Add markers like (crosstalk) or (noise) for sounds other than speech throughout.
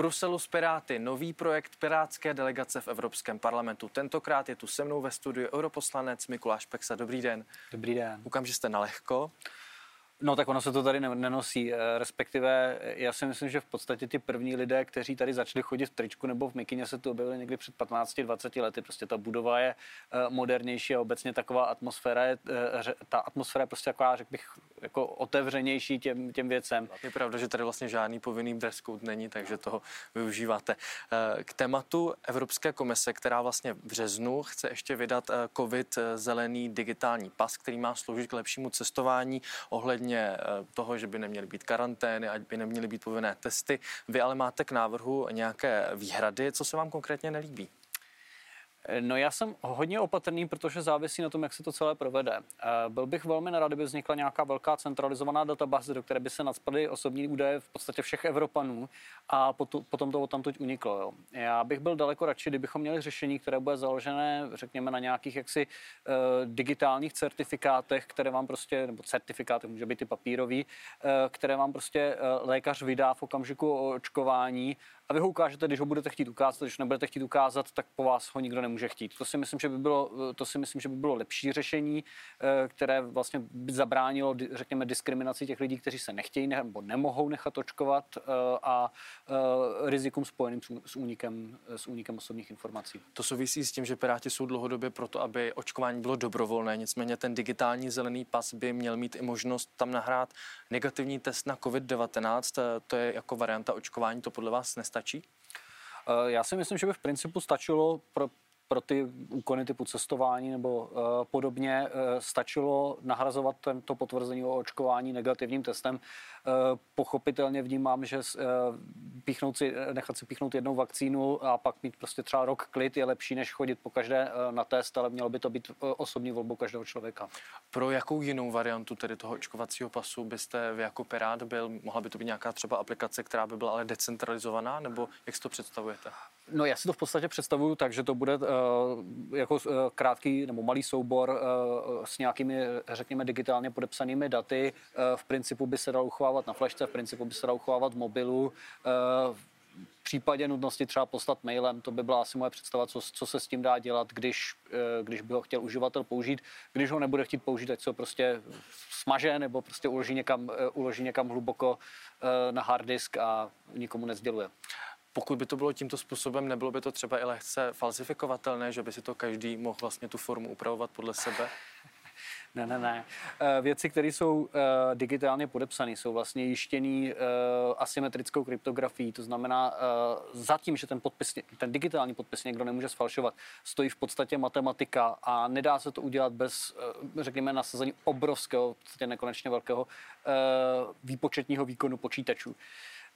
Bruselu s Piráty nový projekt Pirátské delegace v Evropském parlamentu. Tentokrát je tu se mnou ve studiu europoslanec Mikuláš Peksa. Dobrý den. Dobrý den. Koukám, že jste na lehko. No tak ono se to tady nenosí, eh, respektive já si myslím, že v podstatě ty první lidé, kteří tady začali chodit v tričku nebo v mikině, se tu objevili někdy před 15-20 lety. Prostě ta budova je eh, modernější a obecně taková atmosféra je, eh, ta atmosféra je prostě taková, řekl bych, jako otevřenější těm, těm věcem. Je pravda, že tady vlastně žádný povinný dress code není, takže toho využíváte. K tématu Evropské komise, která vlastně v březnu chce ještě vydat COVID zelený digitální pas, který má sloužit k lepšímu cestování ohledně ohledně eh, toho, že by neměly být karantény, ať by neměly být povinné testy. Vy ale máte k návrhu nějaké výhrady. Co se vám konkrétně nelíbí? No já jsem hodně opatrný, protože závisí na tom, jak se to celé provede. Eh, byl bych velmi nerad, kdyby vznikla nějaká velká centralizovaná databáze, do které by se nadspaly osobní údaje v podstatě všech Evropanů a potom to tamtud uniklo. Jo. Já bych byl daleko radši, kdybychom měli řešení, které bude založené, řekněme, na nějakých jaksi uh, digitálních certifikátech, které vám prostě, nebo certifikátech, může být i papírový, uh, které vám prostě lékař vydá v okamžiku očkování a vy ho ukážete, když ho budete chtít ukázat, když nebudete chtít ukázat, tak po vás ho nikdo nemůže chtít. To si myslím, že by bylo, to si myslím, že by bylo lepší řešení, eh, které vlastně by zabránilo, řekněme, diskriminaci těch lidí, kteří se nechtějí nebo nemohou nechat očkovat eh, a eh, rizikum spojeným s únikem, s únikem osobních informací. To souvisí s tím, že Piráti jsou dlouhodobě proto, aby očkování bylo dobrovolné. Nicméně ten digitální zelený pas by měl mít i možnost tam nahrát negativní test na COVID-19. To je jako varianta očkování, to podle vás nestačí? Stačí? Eh, já si myslím, že by v principu stačilo pro, pro ty úkony typu cestování nebo uh, podobně uh, stačilo nahrazovat tento potvrzení o očkování negativním testem. Uh, pochopitelně vnímám, že uh, píchnout si, nechat si píchnout jednou vakcínu a pak mít prostě třeba rok klid je lepší, než chodit po každé uh, na test, ale mělo by to být uh, osobní volbou každého člověka. Pro jakou jinou variantu tedy toho očkovacího pasu byste vy jako Pirát byl? Mohla by to být nějaká třeba aplikace, která by byla ale decentralizovaná, nebo jak si to představujete? No já si to v podstatě představuju tak, že to bude uh, jako uh, krátký nebo malý soubor uh, s nějakými, řekněme, digitálně podepsanými daty. Uh, v principu by se dal uchovávat na flashce, v principu by se dal uchovávat v mobilu. Uh, v případě nutnosti třeba poslat mailem, to by byla asi moje představa, co, co se s tím dá dělat, když, když by ho chtěl uživatel použít. Když ho nebude chtít použít, ať se ho prostě smaže nebo prostě uloží někam, uloží někam hluboko na hard disk a nikomu nezděluje pokud by to bylo tímto způsobem, nebylo by to třeba i lehce falsifikovatelné, že by si to každý mohl vlastně tu formu upravovat podle sebe? (laughs) Ne, ne, ne. Eh, věci, které jsou eh, digitálně podepsané, jsou vlastně jištěný eh, asymetrickou kryptografií. To znamená, zatím, že ten, podpis, ten digitální podpis někdo nemůže sfalšovat, stojí v podstatě matematika a nedá se to udělat bez, řekněme, nasazení obrovského, nekonečně velkého výpočetního výkonu počítačů.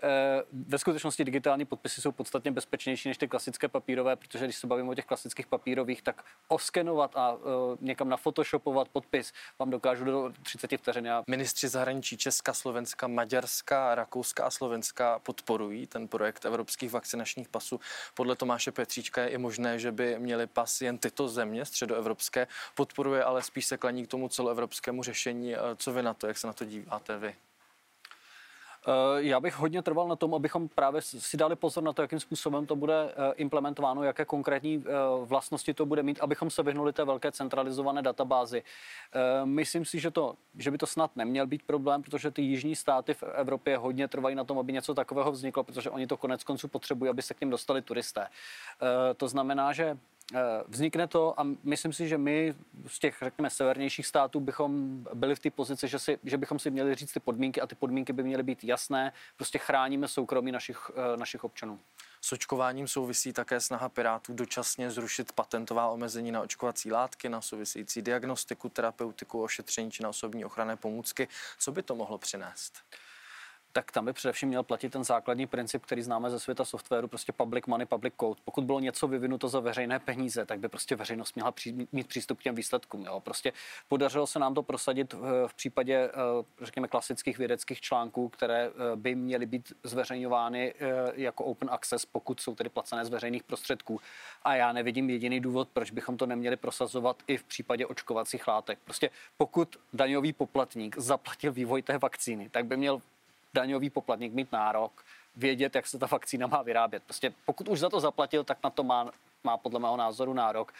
Eh, ve skutečnosti digitální podpisy jsou podstatně bezpečnější než ty klasické papírové, protože když se bavíme o těch klasických papírových, tak oskenovat a uh, někam nafotoshopovat podpis vám dokážu do 30 vteřin. Ministři zahraničí Česka, Slovenska, Maďarska, Rakouska a Slovenska podporují ten projekt evropských vakcinačních pasů. Podle Tomáše Petříčka je i možné, že by měli pas jen tyto země středoevropské. Podporuje ale spíš se klaní k tomu celoevropskému řešení. Eh, co vy na to, jak se na to díváte vy? Eh, já bych hodně trval na tom, abychom právě si dali pozor na to, jakým způsobem to bude eh, implementováno, jaké konkrétní eh, vlastnosti to bude mít, abychom se vyhnuli té velké centralizované databázi. Myslím si, že, to, že by to snad neměl být problém, protože ty jižní státy v Evropě hodně trvají na tom, aby něco takového vzniklo, protože oni to konec konců potřebují, aby se k ním dostali turisté. To znamená, že vznikne to a myslím si, že my z těch, řekněme, severnějších států bychom byli v té pozici, že, si, že bychom si měli říct ty podmínky a ty podmínky by měly být jasné. Prostě chráníme soukromí našich, eh, našich občanů. S očkováním souvisí také snaha Pirátů dočasně zrušit patentová omezení na očkovací látky, na související diagnostiku, terapeutiku, ošetření či na osobní ochranné pomůcky. Co by to mohlo přinést? Tak tam by především měl platit ten základní princip, který známe ze světa softwaru, prostě public money, public code. Pokud bylo něco vyvinuto za veřejné peníze, tak by prostě veřejnost měla při, mít přístup k těm výsledkům. Jo. Prostě podařilo se nám to prosadit v, v případě, eh, řekněme, klasických vědeckých článků, které eh, by měly být zveřejňovány eh, jako open access, pokud jsou tedy placené z veřejných prostředků. A já nevidím jediný důvod, proč bychom to neměli prosazovat i v případě očkovacích látek. Prostě pokud daňový poplatník zaplatil vývoj té vakcíny, tak by měl daňový poplatník mít nárok vědět, jak se ta vakcína má vyrábět. Prostě pokud už za to zaplatil, tak na to má, má podle mého názoru nárok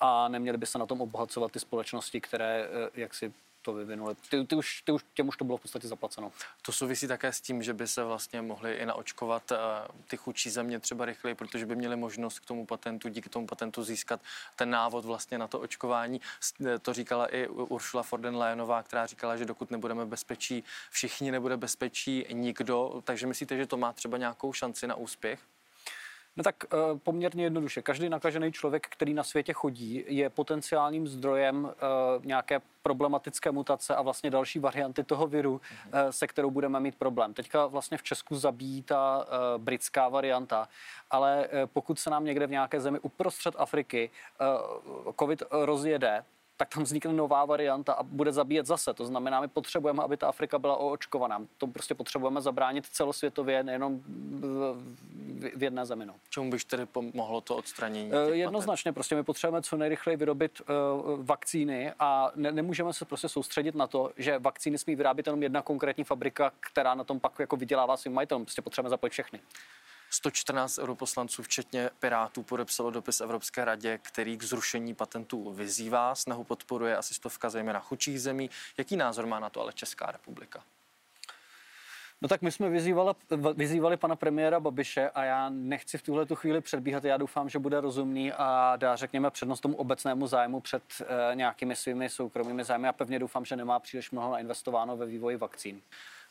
a neměli by se na tom obohacovat ty společnosti, které jak si to vyvinuli. Ty, ty už, ty už, těm už to bylo v podstatě zaplaceno. To souvisí také s tím, že by se vlastně mohly i naočkovat uh, ty chudší země třeba rychleji, protože by měly možnost k tomu patentu, díky tomu patentu získat ten návod vlastně na to očkování. Eh, to říkala i Ursula von der Leyenová, která říkala, že dokud nebudeme bezpečí, všichni nebude bezpečí nikdo. Takže myslíte, že to má třeba nějakou šanci na úspěch? No tak uh, poměrně jednoduše. Každý nakažený člověk, který na světě chodí, je potenciálním zdrojem uh, nějaké problematické mutace a vlastně další varianty toho viru, uh, se kterou budeme mít problém. Teďka vlastně v Česku zabíjí ta britská varianta, ale pokud se nám někde v nějaké zemi uprostřed Afriky COVID rozjede, tak tam vznikne nová varianta a bude zabíjet zase. To znamená, my potřebujeme, aby ta Afrika byla oočkovaná. To prostě potřebujeme zabránit celosvětově, nejenom v jedné zemi. No. Čemu byš tedy pomohlo to odstranění? Uh, jednoznačně, prostě my potřebujeme co nejrychleji vyrobit uh, vakcíny a ne, nemůžeme se prostě soustředit na to, že vakcíny smí vyrábět jenom jedna konkrétní fabrika, která na tom pak jako vydělává svým majitelům. Prostě potřebujeme zapojit všechny. 114 europoslanců, včetně Pirátů, podepsalo dopis Evropské radě, který k zrušení patentů vyzývá. Snahu podporuje asi stovka zejména chudších zemí. Jaký názor má na to ale Česká republika? No tak my jsme vyzývali, vyzývali pana premiéra Babiše a já nechci v tuhle tu chvíli předbíhat. Já doufám, že bude rozumný a dá, řekněme, přednost tomu obecnému zájmu před e, nějakými svými soukromými zájmy. A pevně doufám, že nemá příliš mnoho investováno ve vývoji vakcín.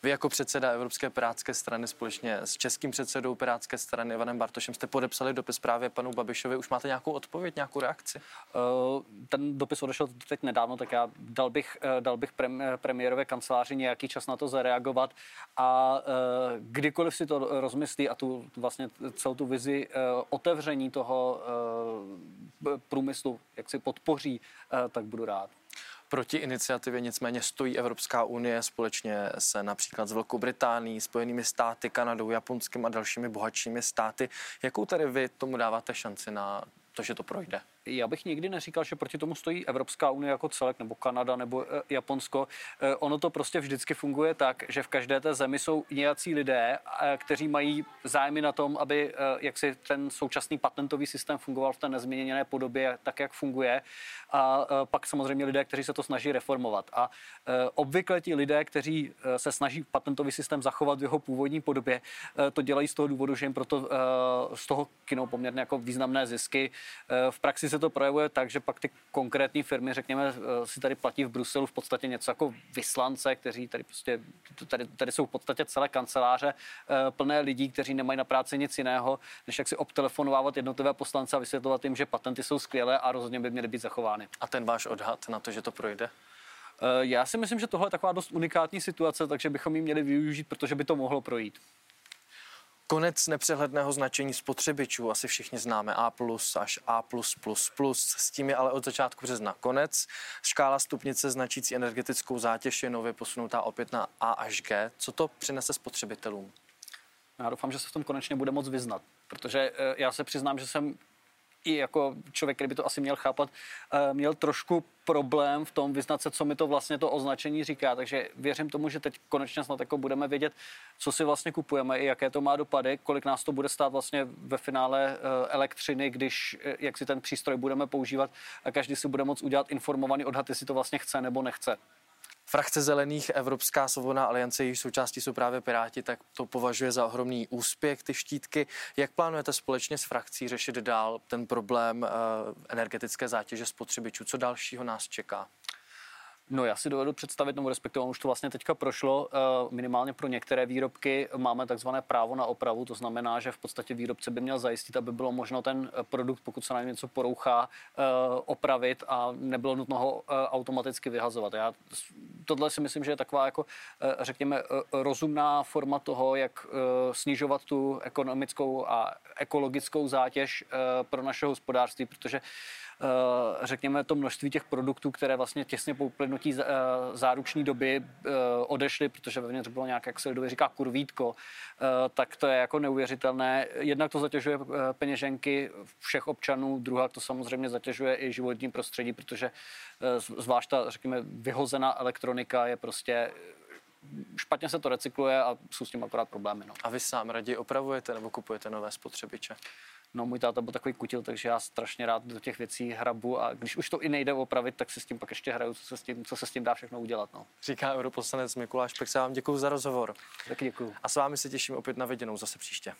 Vy jako předseda Evropské pirátské strany společně s českým předsedou pirátské strany Ivanem Bartošem jste podepsali dopis právě panu Babišovi. Už máte nějakou odpověď, nějakou reakci? Uh, ten dopis odešel teď nedávno, tak já dal bych, uh, dal bych prem, premiérové kanceláři nějaký čas na to zareagovat a kdykoliv si to rozmyslí a tu vlastně celou tu vizi otevření toho průmyslu, jak si podpoří, tak budu rád. Proti iniciativě nicméně stojí Evropská unie společně se například s Velkou Británií, Spojenými státy, Kanadou, Japonskem a dalšími bohatšími státy. Jakou tedy vy tomu dáváte šanci na to, že to projde? Já bych nikdy neříkal, že proti tomu stojí Evropská unie jako celek, nebo Kanada, nebo e, Japonsko. E, ono to prostě vždycky funguje tak, že v každé té zemi jsou nějací lidé, e, kteří mají zájmy na tom, aby jak si ten současný patentový systém fungoval v té nezměněné podobě, tak, jak funguje. A pak samozřejmě lidé, kteří se to snaží reformovat. A obvykle ti lidé, kteří se snaží patentový systém zachovat v jeho původní podobě, to dělají z toho důvodu, že jim proto z toho kinou poměrně jako významné zisky. V praxi se to projevuje tak, že pak ty konkrétní firmy, řekněme, eh, si tady platí v Bruselu v podstatě něco jako vyslance, kteří tady prostě, tady, tady jsou v podstatě celé kanceláře eh, plné lidí, kteří nemají na práci nic jiného, než jak si obtelefonovávat jednotlivé poslance a vysvětlovat jim, že patenty jsou skvělé a rozhodně by měly být zachovány. A ten váš odhad na to, že to projde? Eh, já si myslím, že tohle je taková dost unikátní situace, takže bychom ji měli využít, protože by to mohlo projít. Konec nepřehledného značení spotřebičů, asi všichni známe A+, až A+++, s tím je ale od začátku března konec. Škála stupnice značící energetickou zátěž je nově posunutá opět na A až G. Co to přinese spotřebitelům? Já doufám, že se v tom konečně bude moc vyznat, protože eh, já se přiznám, že jsem i jako člověk, který by to asi měl chápat, eh, měl trošku problém v tom vyznat se, co mi to vlastně to označení říká. Takže věřím tomu, že teď konečně snad jako budeme vědět, co si vlastně kupujeme i jaké to má dopady, kolik nás to bude stát vlastně ve finále eh, elektřiny, když eh, jak si ten přístroj budeme používat a každý si bude moct udělat informovaný odhad, jestli to vlastně chce nebo nechce. Frakce zelených Evropská svobodná aliance, jejíž součástí jsou právě Piráti, tak to považuje za ohromný úspěch, ty štítky. Jak plánujete společně s frakcí řešit dál ten problém uh, energetické zátěže spotřebičů? Co dalšího nás čeká? No já si dovedu představit, nebo respektive už to vlastně teďka prošlo, eh, minimálně pro některé výrobky máme takzvané právo na opravu, to znamená, že v podstatě výrobce by měl zajistit, aby bylo možno ten eh, produkt, pokud se na něco porouchá, eh, opravit a nebylo nutno ho automaticky vyhazovat. Já tohle si myslím, že je taková jako, řekněme, rozumná forma toho, jak snižovat tu ekonomickou a ekologickou zátěž pro naše hospodářství, protože Eh, řekněme, to množství těch produktů, které vlastně těsně po uplynutí eh, záruční doby eh, odešly, protože vevnitř bylo nějak, jak se lidově říká, kurvítko, tak to je jako neuvěřitelné. Jednak to zatěžuje peněženky všech občanů, druhá to samozřejmě zatěžuje i životní prostředí, protože zvlášť ta, řekněme, vyhozená elektronika je prostě špatně se to recykluje a jsou s tím akorát problémy. No. A vy sám raději opravujete nebo kupujete nové spotřebiče? No, můj táta byl takový kutil, takže já strašně rád do těch věcí hrabu a když už to i nejde opravit, tak si s tím pak ještě hraju, co se s tím, co se s tím dá všechno udělat. No. Říká europoslanec Mikuláš Pek, vám děkuji za rozhovor. Taky děkuji. A s vámi se těším opět na viděnou zase příště.